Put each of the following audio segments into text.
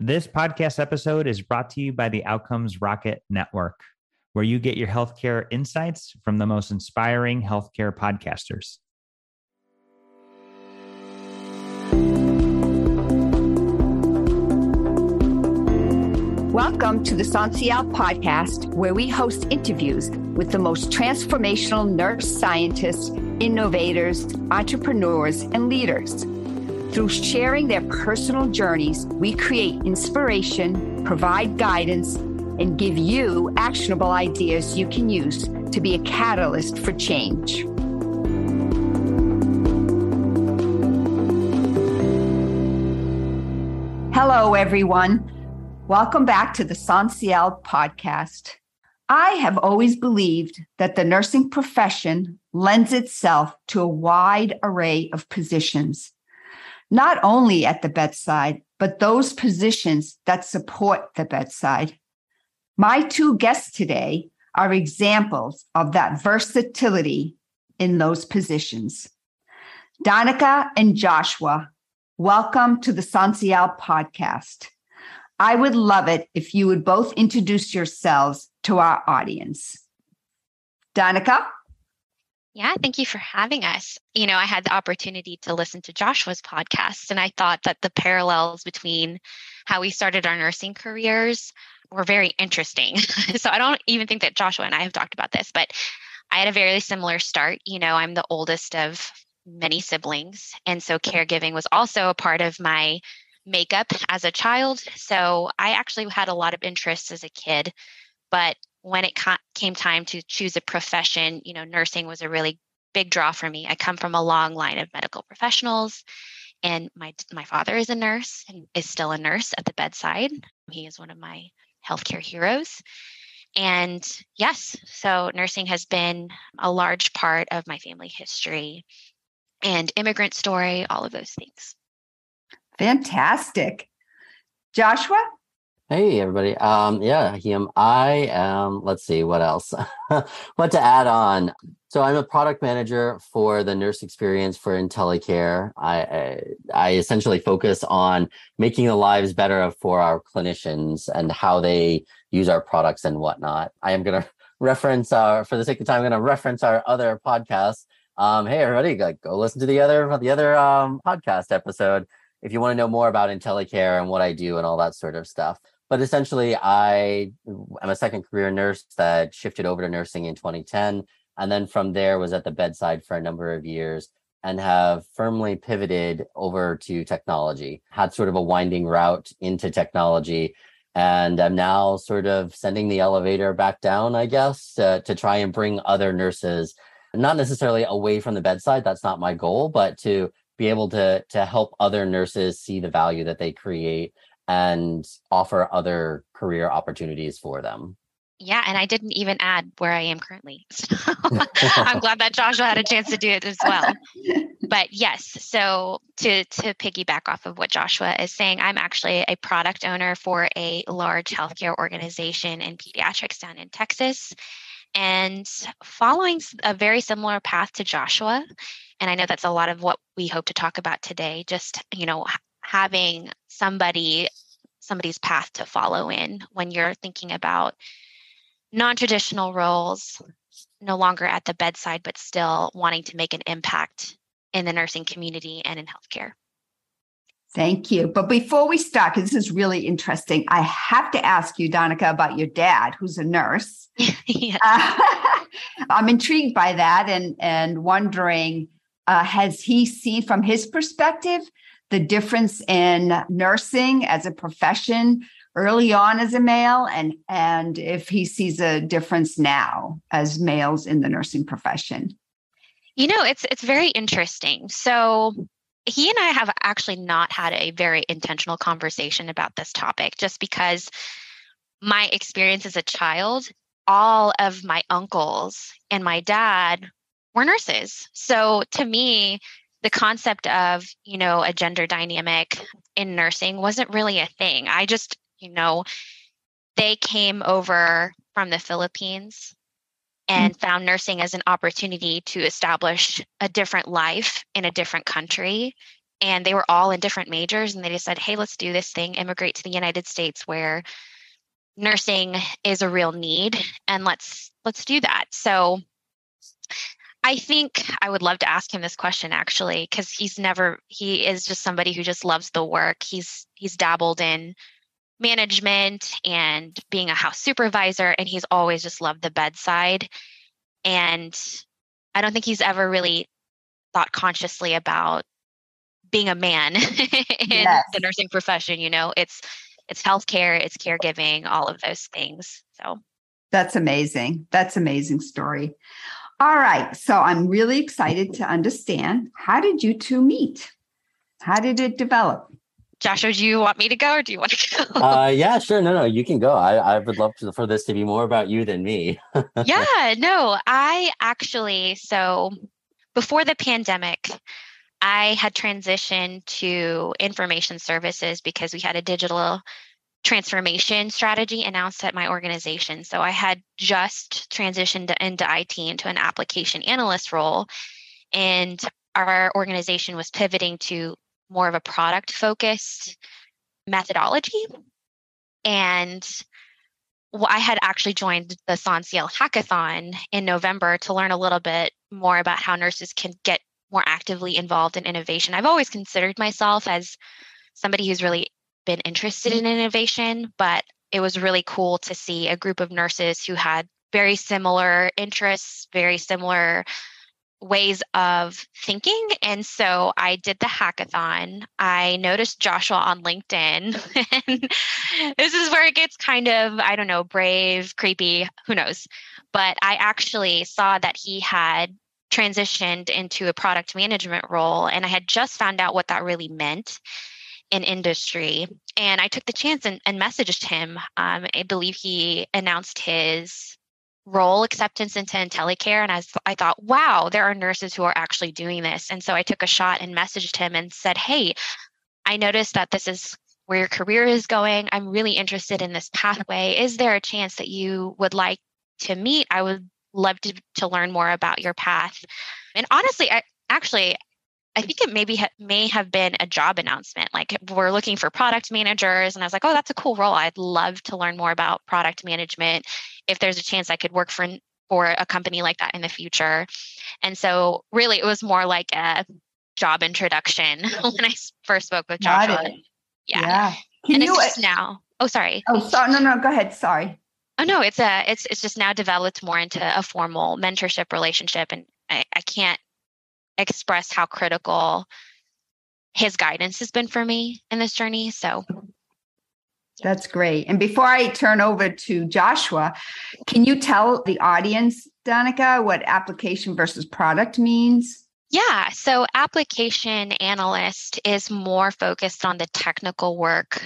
This podcast episode is brought to you by the Outcomes Rocket Network, where you get your healthcare insights from the most inspiring healthcare podcasters. Welcome to the SONSIEL podcast, where we host interviews with the most transformational nurse scientists, innovators, entrepreneurs, and leaders. Through sharing their personal journeys, we create inspiration, provide guidance, and give you actionable ideas you can use to be a catalyst for change. Hello, everyone. Welcome back to the SONSIEL podcast. I have always believed that the nursing profession lends itself to a wide array of positions, not only at the bedside, but those positions that support the bedside. My two guests today are examples of that versatility in those positions. Donica and Joshua, welcome to the SONSIEL podcast. I would love it if you would both introduce yourselves to our audience. Donica? Yeah, thank you for having us. You know, I had the opportunity to listen to Joshua's podcast, and I thought that the parallels between how we started our nursing careers were very interesting. so I don't even think that Joshua and I have talked about this, but I had a very similar start. You know, I'm the oldest of many siblings, and so caregiving was also a part of my makeup as a child. So I actually had a lot of interests as a kid. But when it ca- came time to choose a profession, you know, nursing was a really big draw for me. I come from a long line of medical professionals and my my father is a nurse and is still a nurse at the bedside. He is one of my healthcare heroes. And yes, so nursing has been a large part of my family history and immigrant story, all of those things. Fantastic. Joshua? Hey everybody. Um yeah, Him. I am let's see what else. what to add on. So I'm a product manager for the nurse experience for IntelliCare. I, I I essentially focus on making the lives better for our clinicians and how they use our products and whatnot. I am gonna reference our for the sake of time, I'm gonna reference our other podcast. Um, hey everybody, like go listen to the other the other um podcast episode if you want to know more about IntelliCare and what I do and all that sort of stuff. But essentially, I am a second career nurse that shifted over to nursing in 2010. And then from there was at the bedside for a number of years and have firmly pivoted over to technology, had sort of a winding route into technology. And I'm now sort of sending the elevator back down, I guess, to try and bring other nurses, not necessarily away from the bedside. That's not my goal, but to be able to to help other nurses see the value that they create and offer other career opportunities for them. Yeah, and I didn't even add where I am currently. So I'm glad that Joshua had a chance to do it as well. But yes, so to to piggyback off of what Joshua is saying, I'm actually a product owner for a large healthcare organization in pediatrics down in Texas. And following a very similar path to Joshua, and I know that's a lot of what we hope to talk about today, just, you know, having somebody somebody's path to follow in when you're thinking about non-traditional roles no longer at the bedside but still wanting to make an impact in the nursing community and in healthcare Thank you. But before we start, because this is really interesting, I have to ask you, Donica, about your dad, who's a nurse. uh, I'm intrigued by that and and wondering, uh, has he seen from his perspective the difference in nursing as a profession early on as a male, and and if he sees a difference now as males in the nursing profession? You know, it's it's very interesting. So he and I have actually not had a very intentional conversation about this topic just because my experience as a child, all of my uncles and my dad were nurses. So to me, the concept of, you know, a gender dynamic in nursing wasn't really a thing. I just, you know, they came over from the Philippines and mm-hmm. found nursing as an opportunity to establish a different life in a different country and they were all in different majors and they just said hey let's do this thing immigrate to the united states where nursing is a real need and let's let's do that so i think i would love to ask him this question actually because he's never he is just somebody who just loves the work. He's he's dabbled in management and being a house supervisor and he's always just loved the bedside. And i don't think he's ever really thought consciously about being a man in yes. the nursing profession you know? It's it's healthcare it's caregiving all of those things so. That's amazing. That's amazing story all right so i'm really excited to understand how did you two meet how did it develop Joshua, do you want me to go or do you want to go? Uh, yeah, sure. No, no, you can go. I, I would love to, for this to be more about you than me. yeah, no, I actually, so before the pandemic, I had transitioned to information services because we had a digital transformation strategy announced at my organization. So I had just transitioned into IT into an application analyst role. And our organization was pivoting to more of a product focused methodology. And I had actually joined the SONSIEL hackathon in November to learn a little bit more about how nurses can get more actively involved in innovation. I've always considered myself as somebody who's really been interested mm-hmm. in innovation, but it was really cool to see a group of nurses who had very similar interests, very similar ways of thinking. And so I did the hackathon. I noticed Joshua on LinkedIn. and this is where it gets kind of, I don't know, brave, creepy, who knows. But I actually saw that he had transitioned into a product management role and I had just found out what that really meant in industry. And I took the chance and, and messaged him. Um, I believe he announced his role acceptance into IntelliCare. And I, I thought, wow, there are nurses who are actually doing this. And so I took a shot and messaged him and said, hey, I noticed that this is where your career is going. I'm really interested in this pathway. Is there a chance that you would like to meet? I would love to, to learn more about your path. And honestly, I actually I think it maybe ha- may have been a job announcement. Like we're looking for product managers, and I was like, "Oh, that's a cool role. I'd love to learn more about product management. If there's a chance I could work for for a company like that in the future." And so, really, it was more like a job introduction when I first spoke with Joshua. Yeah, yeah. Can and you, it's just now. Oh, sorry. Oh, sorry. No, no. Go ahead. Sorry. Oh no, it's a it's it's just now developed more into a formal mentorship relationship, and I, I can't express how critical his guidance has been for me in this journey. So that's great. And before I turn over to Joshua, can you tell the audience, Danica, what application versus product means? Yeah, so application analyst is more focused on the technical work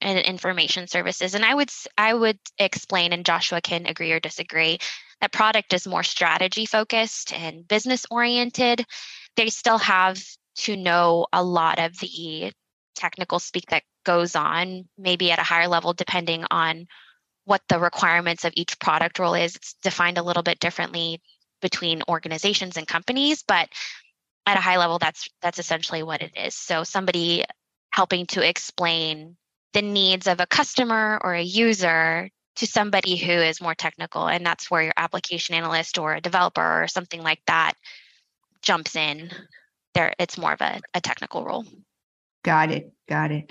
and information services and i would i would explain and joshua can agree or disagree that product is more strategy focused and business oriented they still have to know a lot of the technical speak that goes on maybe at a higher level depending on what the requirements of each product role is. It's defined a little bit differently between organizations and companies but at a high level that's that's essentially what it is. So somebody helping to explain the needs of a customer or a user to somebody who is more technical and that's where your application analyst or a developer or something like that jumps in there it's more of a, a technical role got it got it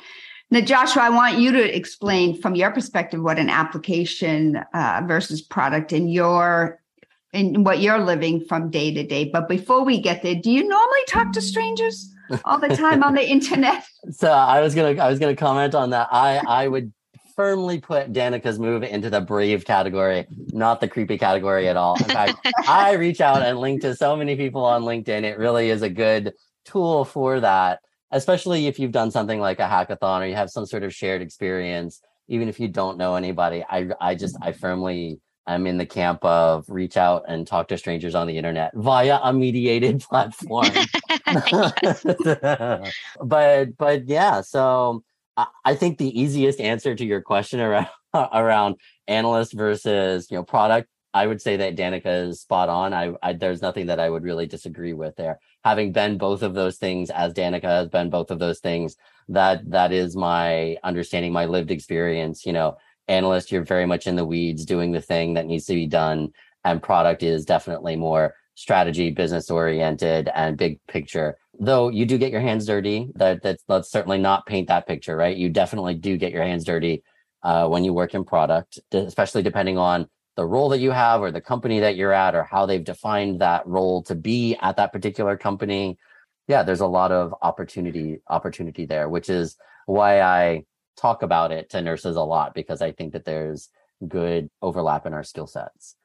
now joshua i want you to explain from your perspective what an application uh, versus product in your in what you're living from day to day but before we get there do you normally talk to strangers all the time on the internet. So I was gonna I was gonna comment on that. I I would firmly put Danica's move into the brave category, not the creepy category at all. In fact, I reach out and link to so many people on LinkedIn. It really is a good tool for that, especially if you've done something like a hackathon or you have some sort of shared experience. Even if you don't know anybody, I I just I firmly I'm in the camp of reach out and talk to strangers on the internet via a mediated platform. but but yeah, so I think the easiest answer to your question around around analyst versus you know product, I would say that Danica is spot on. I, I there's nothing that I would really disagree with there. having been both of those things as Danica has been both of those things, that that is my understanding, my lived experience. You know, analyst, you're very much in the weeds doing the thing that needs to be done. And product is definitely more strategy, business oriented, and big picture. Though you do get your hands dirty, that that's let's certainly not paint that picture, right? You definitely do get your hands dirty uh, when you work in product, especially depending on the role that you have or the company that you're at or how they've defined that role to be at that particular company yeah there's a lot of opportunity opportunity there which is why i talk about it to nurses a lot because i think that there's good overlap in our skill sets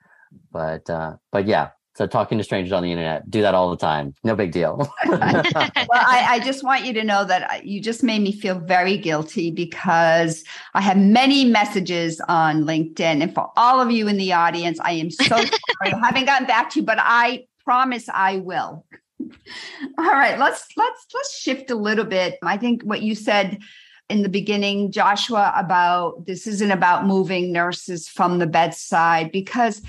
but uh but yeah so talking to strangers on the internet, do that all the time. No big deal. well, I, I, just want you to know that you just made me feel very guilty because I have many messages on LinkedIn. And for all of you in the audience, I am so sorry I haven't gotten back to you, but I promise I will. all right, let's let's let's shift a little bit. I think what you said in the beginning, Joshua, about this isn't about moving nurses from the bedside because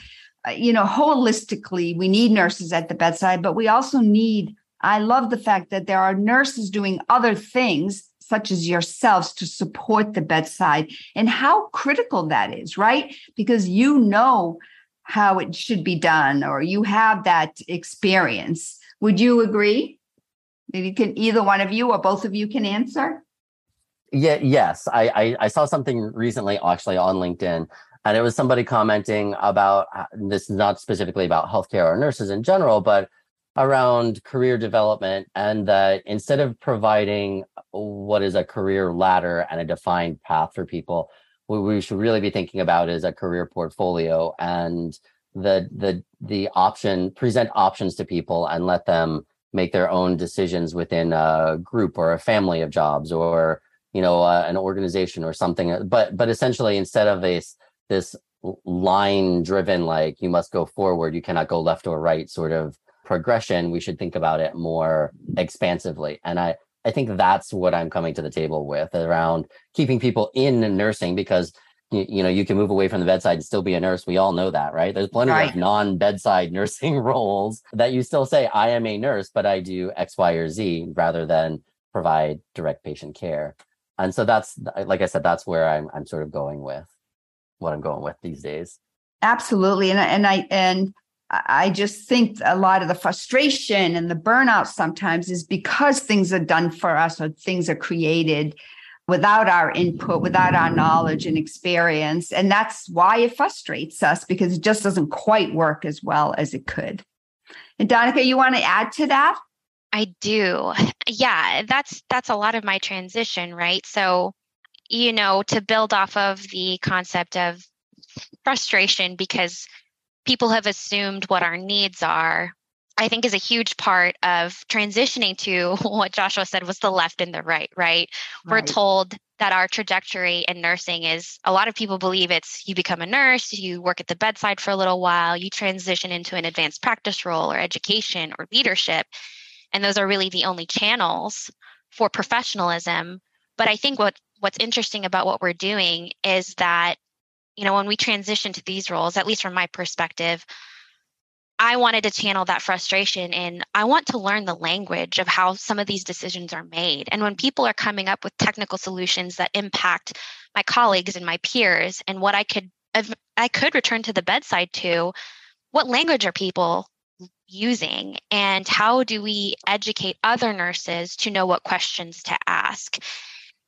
Uh, you know, holistically, we need nurses at the bedside, but we also need, I love the fact that there are nurses doing other things, such as yourselves, to support the bedside and how critical that is, right? Because you know how it should be done or you have that experience. Would you agree? Maybe can either one of you or both of you can answer. Yeah, yes. I, I, I saw something recently actually on LinkedIn and it was somebody commenting about uh, this is not specifically about healthcare or nurses in general, but around career development and that instead of providing what is a career ladder and a defined path for people, what we should really be thinking about is a career portfolio and the the the option present options to people and let them make their own decisions within a group or a family of jobs or you know uh, an organization or something. But but essentially instead of a this line driven like you must go forward you cannot go left or right sort of progression we should think about it more expansively. And i i think that's what i'm coming to the table with around keeping people in nursing because you, you know you can move away from the bedside and still be a nurse. We all know that right? There's plenty right. of non-bedside nursing roles that you still say i am a nurse but i do x y or z rather than provide direct patient care. And so that's like i said that's where i'm, I'm sort of going with what I'm going with these days. Absolutely. And, and I, and I just think a lot of the frustration and the burnout sometimes is because things are done for us or things are created without our input, without our knowledge and experience. And that's why it frustrates us because it just doesn't quite work as well as it could. And Danica, you want to add to that? I do. Yeah, that's that's a lot of my transition, right? So you know, to build off of the concept of frustration because people have assumed what our needs are, I think is a huge part of transitioning to what Joshua said was the left and the right, right? right? We're told that our trajectory in nursing is a lot of people believe it's you become a nurse, you work at the bedside for a little while, you transition into an advanced practice role or education or leadership. And those are really the only channels for professionalism. But I think what what's interesting about what we're doing is that you know when we transition to these roles at least from my perspective i wanted to channel that frustration and i want to learn the language of how some of these decisions are made. And when people are coming up with technical solutions that impact my colleagues and my peers and what i could i could return to the bedside to what language are people using? And how do we educate other nurses to know what questions to ask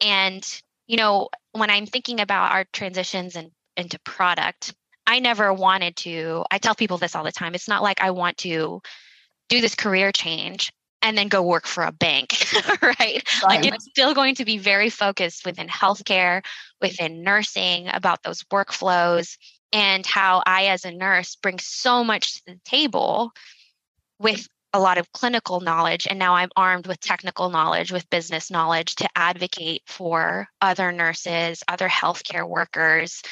and, you know, when I'm thinking about our transitions and into product, I never wanted to, I tell people this all the time. It's not like I want to do this career change and then go work for a bank, right? right? Like it's still going to be very focused within healthcare, within nursing, about those workflows, and how I, as a nurse, bring so much to the table with a lot of clinical knowledge and now i'm armed with technical knowledge with business knowledge to advocate for other nurses other healthcare workers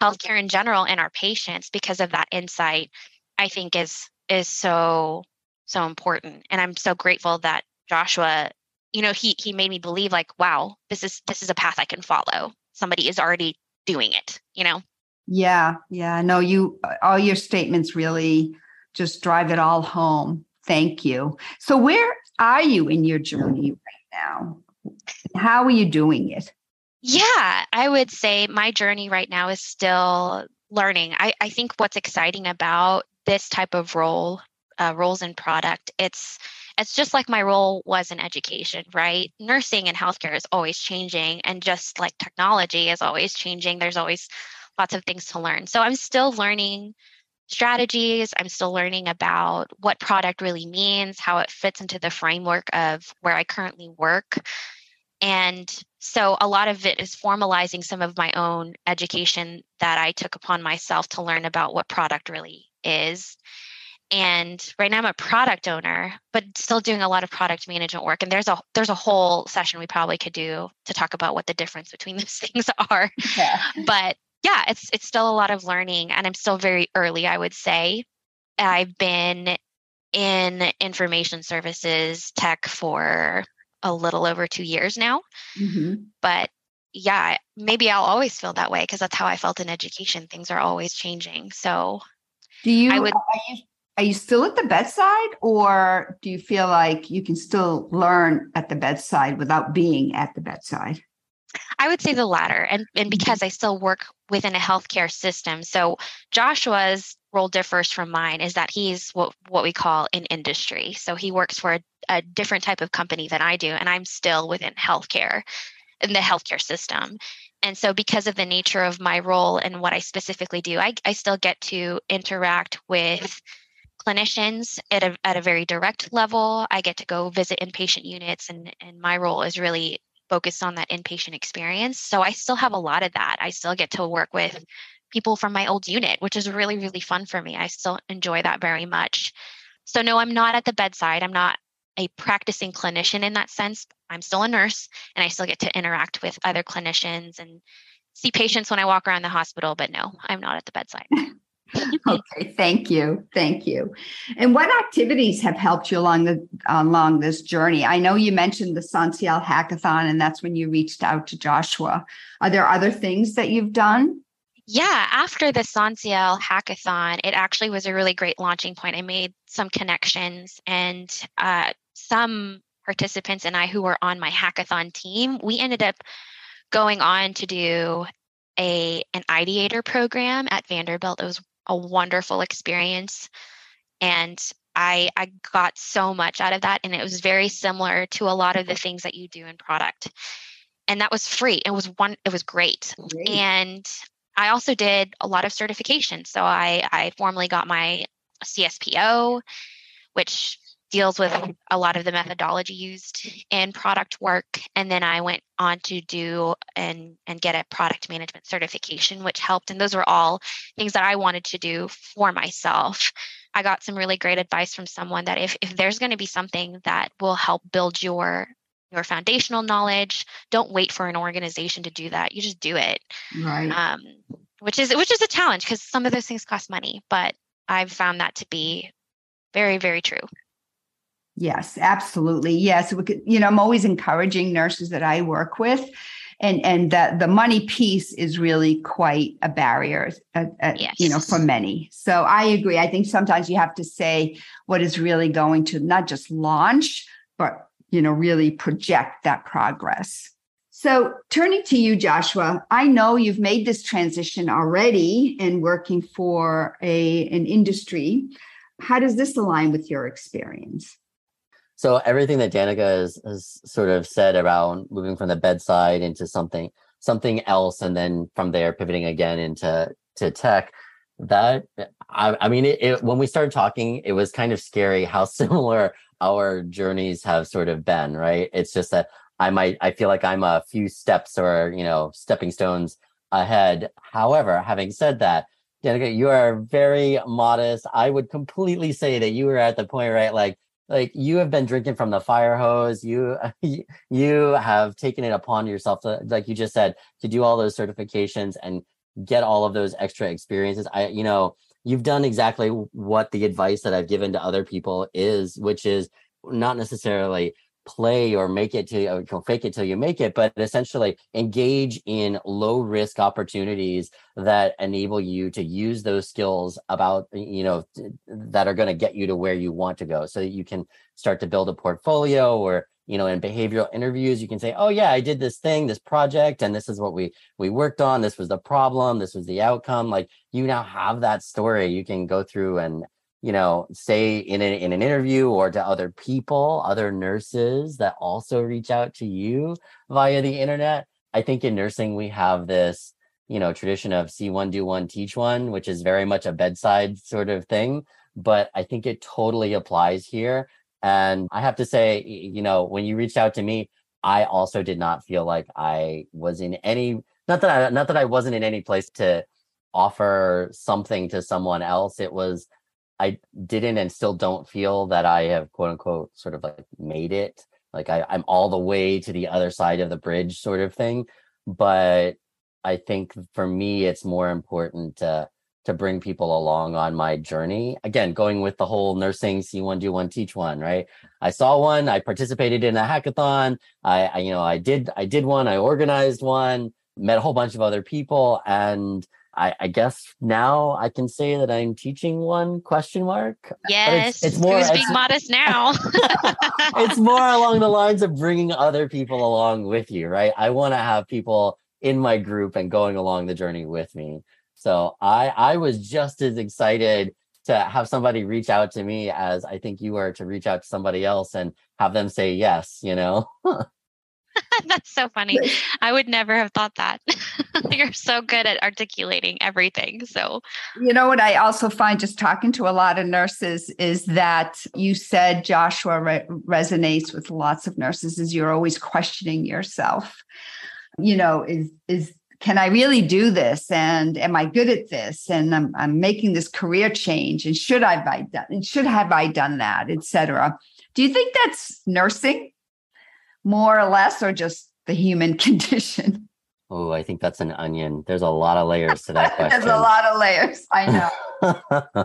healthcare in general and our patients because of that insight i think is is so so important. And i'm so grateful that joshua you know he he made me believe like wow this is this is a path i can follow. Somebody is already doing it you know? Yeah yeah no you all your statements really just drive it all home Thank you. So, where are you in your journey right now? How are you doing it? Yeah, I would say my journey right now is still learning. I, I think what's exciting about this type of role, uh, roles in product, it's it's just like my role was in education, right? Nursing and healthcare is always changing, and just like technology is always changing. There's always lots of things to learn. So I'm still learning strategies. I'm still learning about what product really means, how it fits into the framework of where I currently work. And so a lot of it is formalizing some of my own education that I took upon myself to learn about what product really is. And right now I'm a product owner, but still doing a lot of product management work. And there's a there's a whole session we probably could do to talk about what the difference between those things are. Yeah. But yeah, it's it's still a lot of learning and I'm still very early, I would say. I've been in information services tech for a little over two years now. Mm-hmm. But yeah, maybe I'll always feel that way because that's how I felt in education. Things are always changing. So do you, I would, are you are you still at the bedside or do you feel like you can still learn at the bedside without being at the bedside? I would say the latter. And, and mm-hmm. because I still work within a healthcare system. So Joshua's role differs from mine is that he's what, what we call in industry. So he works for a, a different type of company than I do. And I'm still within healthcare in the healthcare system. And so, because of the nature of my role and what I specifically do, I, I still get to interact with clinicians at a, at a very direct level. I get to go visit inpatient units, and, and my role is really focused on that inpatient experience. So I still have a lot of that. I still get to work with people from my old unit, which is really, really fun for me. I still enjoy that very much. So, no, I'm not at the bedside. I'm not a practicing clinician in that sense. I'm still a nurse and I still get to interact with other clinicians and see patients when I walk around the hospital, but no, I'm not at the bedside. okay, thank you, thank you. And what activities have helped you along the along this journey? I know you mentioned the SONSIEL hackathon, and that's when you reached out to Joshua. Are there other things that you've done? Yeah, after the SONSIEL hackathon, it actually was a really great launching point. I made some connections, and uh, some participants and I who were on my hackathon team, we ended up going on to do a an ideator program at Vanderbilt. It was a wonderful experience and I I got so much out of that and it was very similar to a lot of the things that you do in product. And that was free. It was one it was great. great. And I also did a lot of certifications. So I I formally got my CSPO which deals with a lot of the methodology used in product work and then i went on to do and and get a product management certification which helped and those were all things that i wanted to do for myself. I got some really great advice from someone that if, if there's going to be something that will help build your your foundational knowledge don't wait for an organization to do that you just do it. Right. Um, which is which is a challenge because some of those things cost money but i've found that to be very very true Yes, absolutely. Yes, we could, you know, I'm always encouraging nurses that I work with, and and that the money piece is really quite a barrier, uh, uh, yes. you know, for many. So I agree. I think sometimes you have to say what is really going to not just launch, but you know, really project that progress. So, turning to you, Joshua, I know you've made this transition already in working for a an industry. How does this align with your experience? So everything that Danica has, has sort of said around moving from the bedside into something something else, and then from there pivoting again into to tech, that I, I mean, it, it, when we started talking, it was kind of scary how similar our journeys have sort of been. Right? It's just that I might I feel like I'm a few steps or you know stepping stones ahead. However, having said that, Danica, you are very modest. I would completely say that you were at the point, right? Like like you have been drinking from the fire hose you you have taken it upon yourself to like you just said to do all those certifications and get all of those extra experiences. I you know you've done exactly what the advice that i've given to other people is which is not necessarily play or make it to fake it till you make it, but essentially engage in low risk opportunities that enable you to use those skills about, you know, that are going to get you to where you want to go. So that you can start to build a portfolio or you know in behavioral interviews you can say oh yeah i did this thing this project and this is what we we worked on. This was the problem. This was the outcome. Like you now have that story. You can go through and you know, say in, a, in an interview or to other people, other nurses that also reach out to you via the internet. I think in nursing, we have this, you know, tradition of see one, do one, teach one, which is very much a bedside sort of thing. But I think it totally applies here. And I have to say, you know, when you reached out to me, I also did not feel like I was in any, not that I, not that I wasn't in any place to offer something to someone else. It was I didn't and still don't feel that I have quote unquote sort of like made it. Like I, I'm all the way to the other side of the bridge sort of thing. But I think for me, it's more important to to bring people along on my journey. Again, going with the whole nursing see one, do one, teach one, right? I saw one, I participated in a hackathon. I, I you know, I did I did one, I organized one, met a whole bunch of other people and I, I, guess now I can say that I'm teaching one question mark. Yes, it's, it's, more Who's being modest now. it's more along the lines of bringing other people along with you, right? I want to have people in my group and going along the journey with me. So I I was just as excited to have somebody reach out to me as I think you are to reach out to somebody else and have them say yes, you know. That's so funny. I would never have thought that. You're so good at articulating everything. So, you know what I also find just talking to a lot of nurses is that you said Joshua re- resonates with lots of nurses is you're always questioning yourself. You know, is is can I really do this? And am I good at this? And I'm, I'm making this career change. And should I have done? And should have I done that, etc. Do you think that's nursing? More or less, or just the human condition? Oh, I think that's an onion. There's a lot of layers to that question. There's a lot of layers. I know.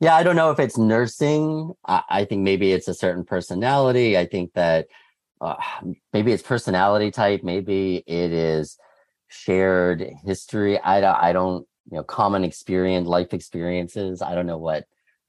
yeah, I don't know if it's nursing. I, I, think maybe it's a certain personality. I think that uh, maybe it's personality type. Maybe it is shared history. I, I don't, you know, common experience, life experiences. I don't know what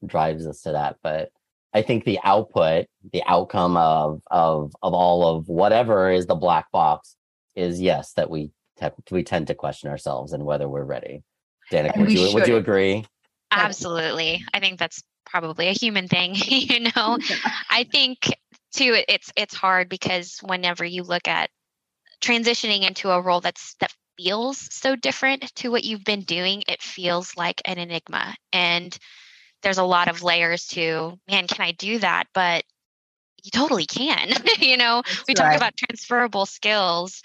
drives us to that, but I think the output, the outcome of of of all of whatever is the black box is yes that we te- we tend to question ourselves and whether we're ready. Danica, would you would you agree? Absolutely. I think that's probably a human thing, you know. I think too it's it's hard because whenever you look at transitioning into a role that's that feels so different to what you've been doing, it feels like an enigma. And there's a lot of layers to man can i do that? But you totally can you know? That's we talk about transferable skills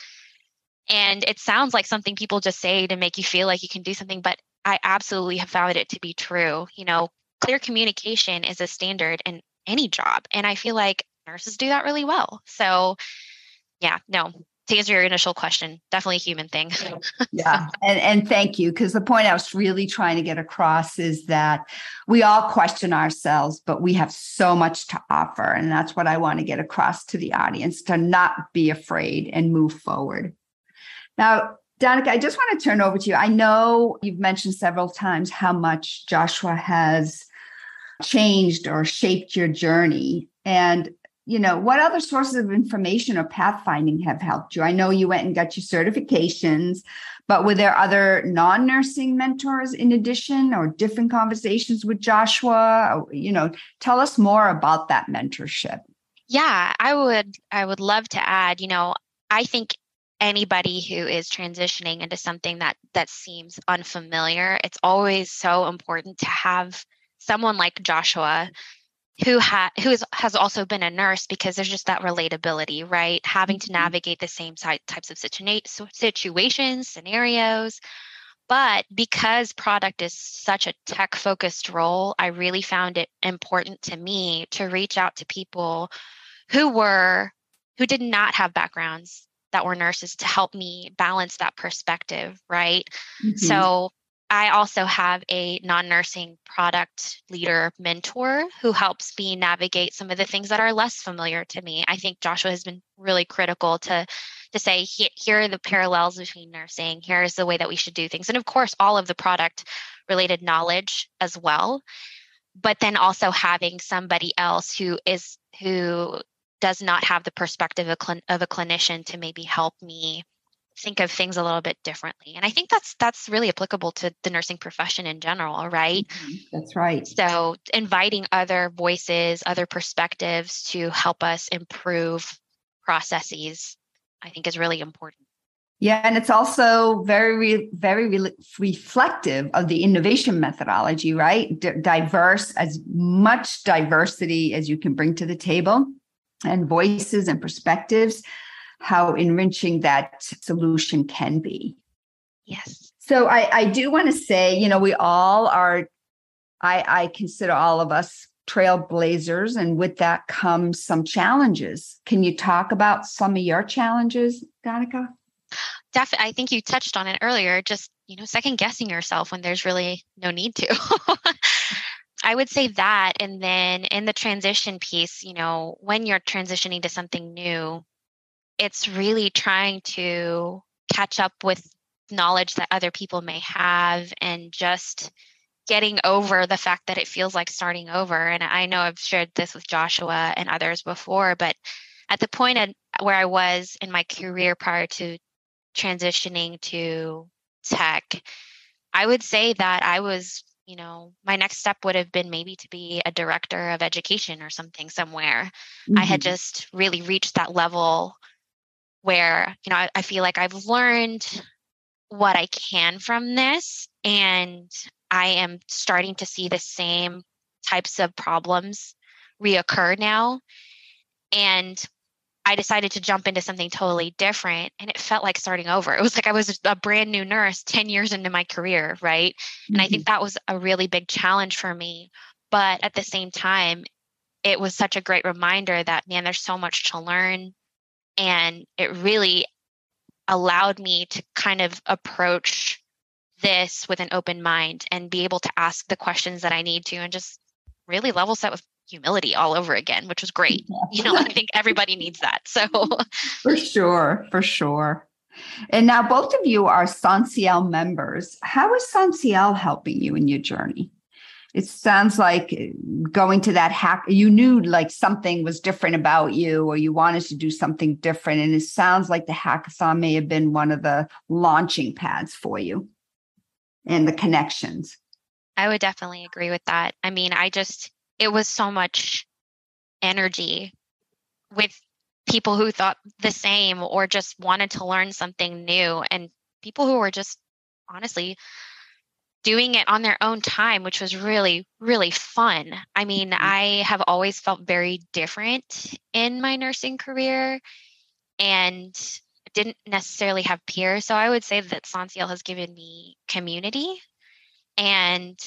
and it sounds like something people just say to make you feel like you can do something but i absolutely have found it to be true you know? Clear communication is a standard in any job and i feel like nurses do that really well. So yeah no to answer your initial question, definitely a human thing. yeah. And, and thank you. Because the point I was really trying to get across is that we all question ourselves, but we have so much to offer. And that's what I want to get across to the audience to not be afraid and move forward. Now, Danica, I just want to turn over to you. I know you've mentioned several times how much Joshua has changed or shaped your journey. And you know, what other sources of information or pathfinding have helped you? I know you went and got your certifications, but were there other non nursing mentors in addition or different conversations with Joshua? You know, tell us more about that mentorship. Yeah, I would I would love to add, you know, I think anybody who is transitioning into something that that seems unfamiliar, it's always so important to have someone like Joshua who ha- who is, has also been a nurse because there's just that relatability, right? Having to mm-hmm. navigate the same types of situa- situations, scenarios. But because product is such a tech focused role, I really found it important to me to reach out to people who were who did not have backgrounds that were nurses to help me balance that perspective, right? Mm-hmm. So I also have a non nursing product leader mentor who helps me navigate some of the things that are less familiar to me. I think Joshua has been really critical to to say here are the parallels between nursing. Here's the way that we should do things. And of course all of the product related knowledge as well. But then also having somebody else who is who does not have the perspective of, of a clinician to maybe help me think of things a little bit differently and i think that's that's really applicable to the nursing profession in general right mm-hmm. that's right so inviting other voices other perspectives to help us improve processes i think is really important yeah, and it's also very, very re- reflective of the innovation methodology, right? D- diverse, as much diversity as you can bring to the table, and voices and perspectives, how enriching that solution can be. Yes. So I, I do want to say, you know, we all are, I, I consider all of us trailblazers, and with that comes some challenges. Can you talk about some of your challenges, Danica? Definitely, I think you touched on it earlier. Just you know, second guessing yourself when there's really no need to. I would say that, and then in the transition piece, you know, when you're transitioning to something new, it's really trying to catch up with knowledge that other people may have, and just getting over the fact that it feels like starting over. And I know I've shared this with Joshua and others before, but at the point at where I was in my career prior to transitioning to tech, I would say that I was, you know, my next step would have been maybe to be a director of education or something somewhere. Mm-hmm. I had mm-hmm. just really reached that level where, you know, I, I feel like I've learned what I can from this and I am starting to see the same types of problems reoccur now. And I decided to jump into something totally different and it felt like starting over. It was like I was a brand new nurse 10 years into my career, right? Mm-hmm. And I think mm-hmm. that was a really big challenge for me. But at the same time, it was such a great reminder that, man, there's so much to learn. And it really allowed me to kind of approach this with an open mind and be able to ask the questions that I need to and just really level set with humility all over again, which was great. Yeah. You know, I think everybody needs that. So for sure, for sure. And now both of you are SONSIEL members. How is SONSIEL helping you in your journey? It sounds like going to that hack, you knew like something was different about you or you wanted to do something different. And it sounds like the hackathon may have been one of the launching pads for you and the connections. I would definitely agree with that. I mean, I just, it was so much energy with people who thought the same or just wanted to learn something new and people who were just honestly doing it on their own time which was really really fun i mean mm-hmm. i have always felt very different in my nursing career and didn't necessarily have peers so i would say that SONSIEL has given me community and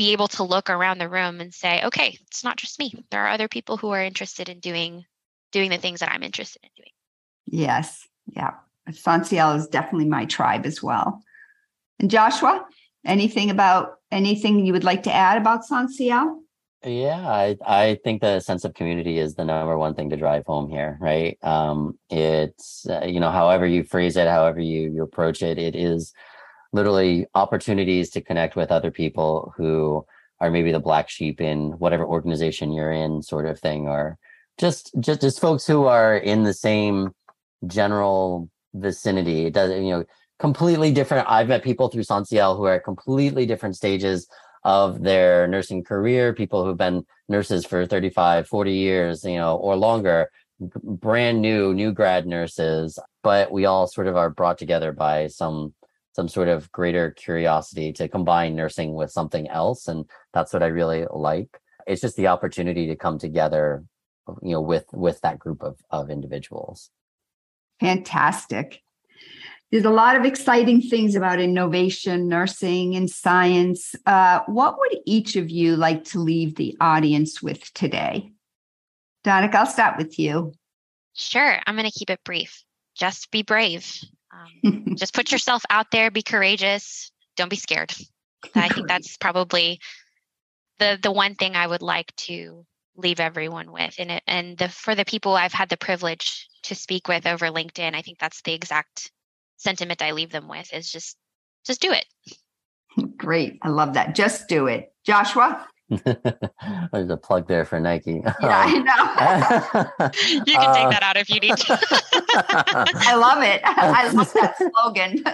be able to look around the room and say, okay, it's not just me. There are other people who are interested in doing doing the things that I'm interested in doing. Yes. Yeah. SONSIEL is definitely my tribe as well. And Joshua, anything about anything you would like to add about SONSIEL? Yeah, I, I think the sense of community is the number one thing to drive home here, right? Um, it's, uh, you know, however you phrase it, however you, you approach it, it is literally opportunities to connect with other people who are maybe the black sheep in whatever organization you're in sort of thing or just just just folks who are in the same general vicinity it doesn't you know completely different. I've met people through SONSIEL who are at completely different stages of their nursing career people who've been nurses for 35 40 years you know or longer brand new new grad nurses. But we all sort of are brought together by some some sort of greater curiosity to combine nursing with something else and that's what i really like. It's just the opportunity to come together you know with with that group of of individuals. Fantastic there's a lot of exciting things about innovation nursing and science. Uh, what would each of you like to leave the audience with today? Danica, i'll start with you. Sure i'm going to keep it brief. Just be brave. Um, just put yourself out there, be courageous, don't be scared. I think that's probably the the one thing I would like to leave everyone with. And it, and the for the people I've had the privilege to speak with over LinkedIn, I think that's the exact sentiment I leave them with is just just do it. Great. I love that. Just do it. Joshua? There's a plug there for Nike. Yeah, I know. you can take uh, that out if you need to. I love it. I love that slogan.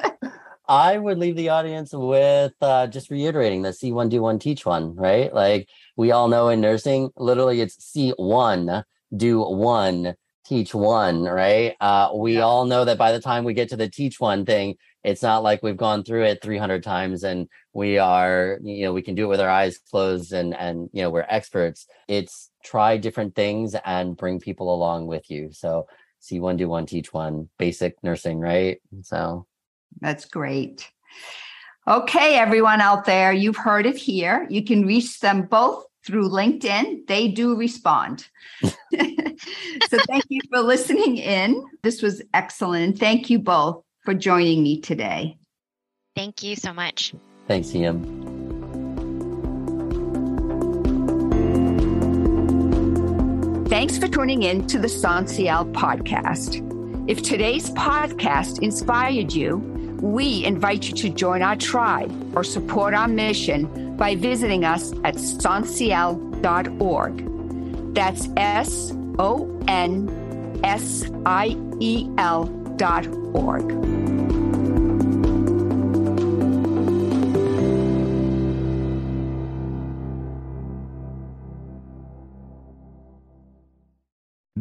I would leave the audience with uh, just reiterating the see one, do one, teach one, right? Like we all know in nursing, literally it's see one, do one, teach one, right? Uh, we yeah. all know that by the time we get to the teach one thing, it's not like we've gone through it 300 times and we are, you know, we can do it with our eyes closed and, and, you know, we're experts. It's try different things and bring people along with you. So see one, do one, teach one, basic nursing, right? So that's great. Okay, everyone out there, you've heard it here. You can reach them both through LinkedIn. They do respond. so thank you for listening in. This was excellent. Thank you both for joining me today. Thank you so much. Thanks, Ian. Thanks for tuning in to the SONSIEL podcast. If today's podcast inspired you, we invite you to join our tribe or support our mission by visiting us at sonsiel.org. That's S O N S I E L dot org.